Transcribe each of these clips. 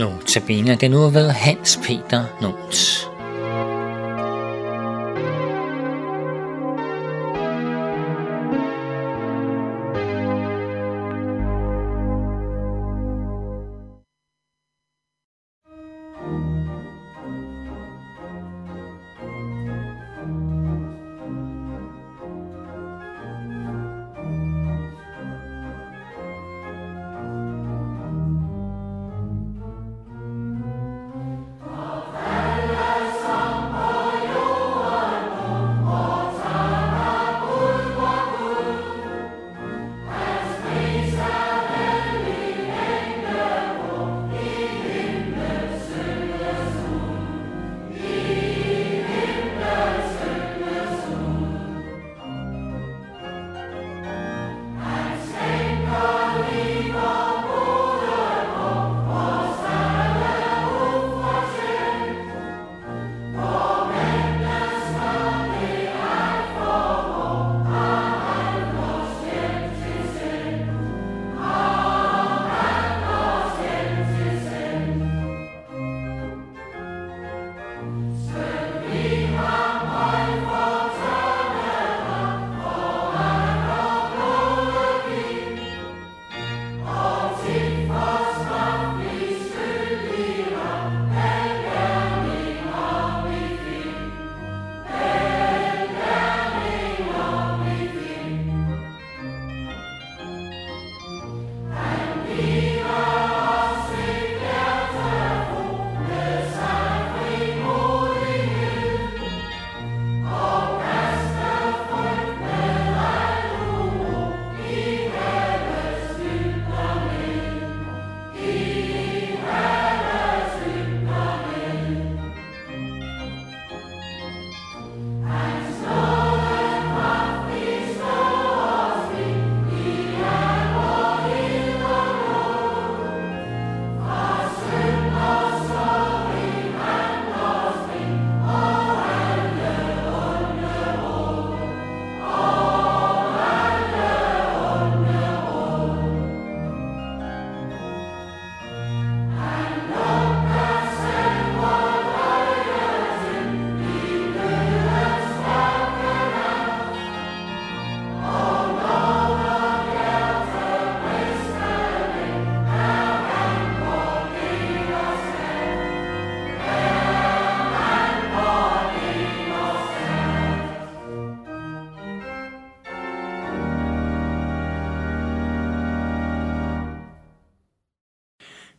Notabene det nu ved Hans Peter Nots.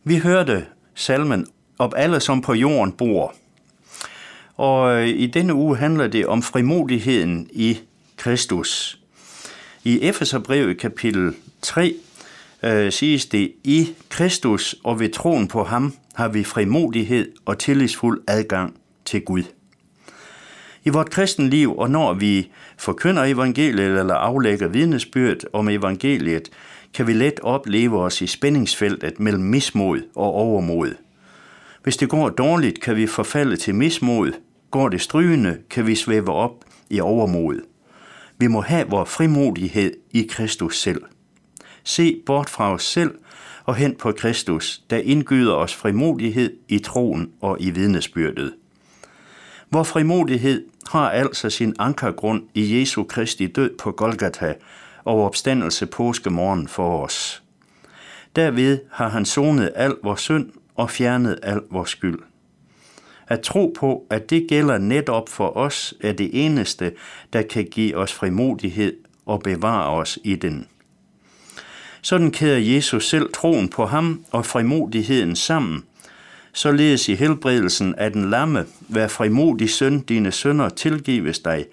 Vi hørte salmen Op alle som på jorden bor. Og øh, i denne uge handler det om frimodigheden i Kristus. I Efeserbrevet kapitel 3 øh, siges det, i Kristus og ved troen på ham har vi frimodighed og tillidsfuld adgang til Gud. I vort kristen liv, og når vi forkynder evangeliet eller aflægger vidnesbyrd om evangeliet, kan vi let opleve os i spændingsfeltet mellem mismod og overmod. Hvis det går dårligt, kan vi forfalde til mismod. Går det strygende, kan vi svæve op i overmod. Vi må have vores frimodighed i Kristus selv. Se bort fra os selv og hen på Kristus, der indgyder os frimodighed i troen og i vidnesbyrdet. Vor frimodighed har altså sin ankergrund i Jesu Kristi død på Golgata og opstandelse påskemorgen for os. Derved har han sonet al vores synd og fjernet al vores skyld. At tro på, at det gælder netop for os, er det eneste, der kan give os frimodighed og bevare os i den. Sådan kæder Jesus selv troen på ham og frimodigheden sammen, således i helbredelsen af den lamme, vær frimodig søn, dine sønder tilgives dig,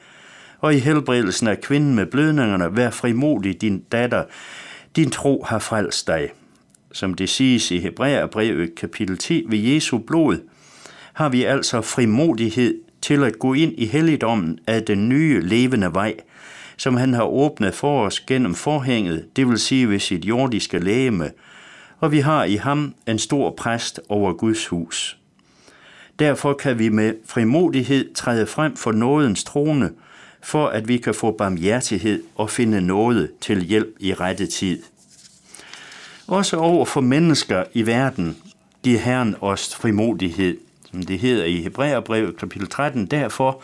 og i helbredelsen af kvinden med blødningerne, vær frimodig, din datter, din tro har frelst dig. Som det siges i Hebræerbrevet kapitel 10, ved Jesu blod, har vi altså frimodighed til at gå ind i helligdommen af den nye levende vej, som han har åbnet for os gennem forhænget, det vil sige ved sit jordiske lægeme, og vi har i ham en stor præst over Guds hus. Derfor kan vi med frimodighed træde frem for nådens trone, for at vi kan få barmhjertighed og finde noget til hjælp i rette tid. Også over for mennesker i verden giv Herren os frimodighed, som det hedder i Hebræerbrevet kapitel 13. Derfor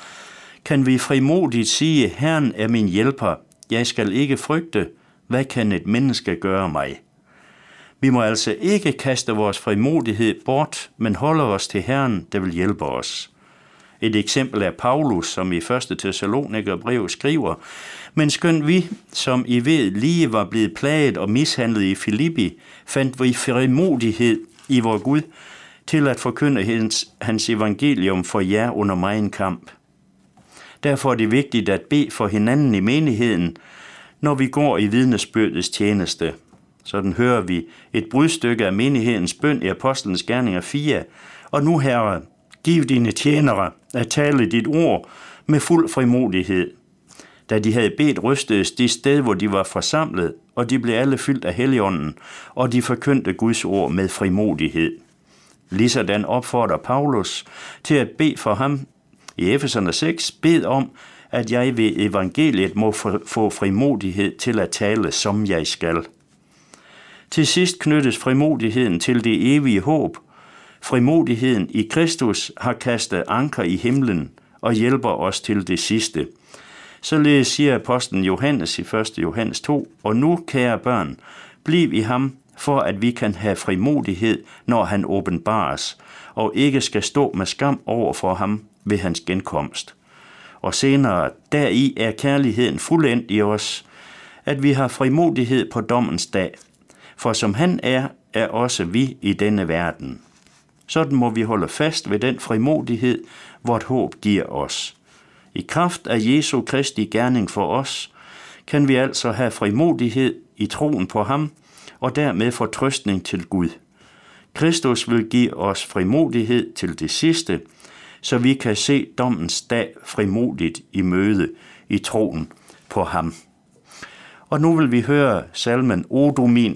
kan vi frimodigt sige, Herren er min hjælper, jeg skal ikke frygte, hvad kan et menneske gøre mig? Vi må altså ikke kaste vores frimodighed bort, men holde os til Herren, der vil hjælpe os. Et eksempel er Paulus, som i 1. Thessaloniker brev skriver, men skønt vi, som I ved, lige var blevet plaget og mishandlet i Filippi, fandt vi frimodighed i vor Gud til at forkynde hans, hans evangelium for jer under mig kamp. Derfor er det vigtigt at bede for hinanden i menigheden, når vi går i vidnesbyrdets tjeneste. Sådan hører vi et brudstykke af menighedens bøn i Apostlenes Gerninger 4. Og nu, Herre, giv dine tjenere at tale dit ord med fuld frimodighed. Da de havde bedt, rystedes det sted, hvor de var forsamlet, og de blev alle fyldt af Helligånden, og de forkyndte Guds ord med frimodighed. Ligesådan opfordrer Paulus til at bede for ham i Efeserne 6, bed om, at jeg ved evangeliet må få frimodighed til at tale, som jeg skal. Til sidst knyttes frimodigheden til det evige håb. Frimodigheden i Kristus har kastet anker i himlen og hjælper os til det sidste. Således siger apostlen Johannes i 1. Johannes 2, og nu, kære børn, bliv i ham, for at vi kan have frimodighed, når han åbenbares, og ikke skal stå med skam over for ham ved hans genkomst. Og senere, deri er kærligheden fuldendt i os, at vi har frimodighed på dommens dag, for som han er, er også vi i denne verden. Sådan må vi holde fast ved den frimodighed, vort håb giver os. I kraft af Jesu Kristi gerning for os, kan vi altså have frimodighed i troen på ham, og dermed fortrøstning til Gud. Kristus vil give os frimodighed til det sidste, så vi kan se dommens dag frimodigt i møde i troen på ham. Og nu vil vi høre salmen O du min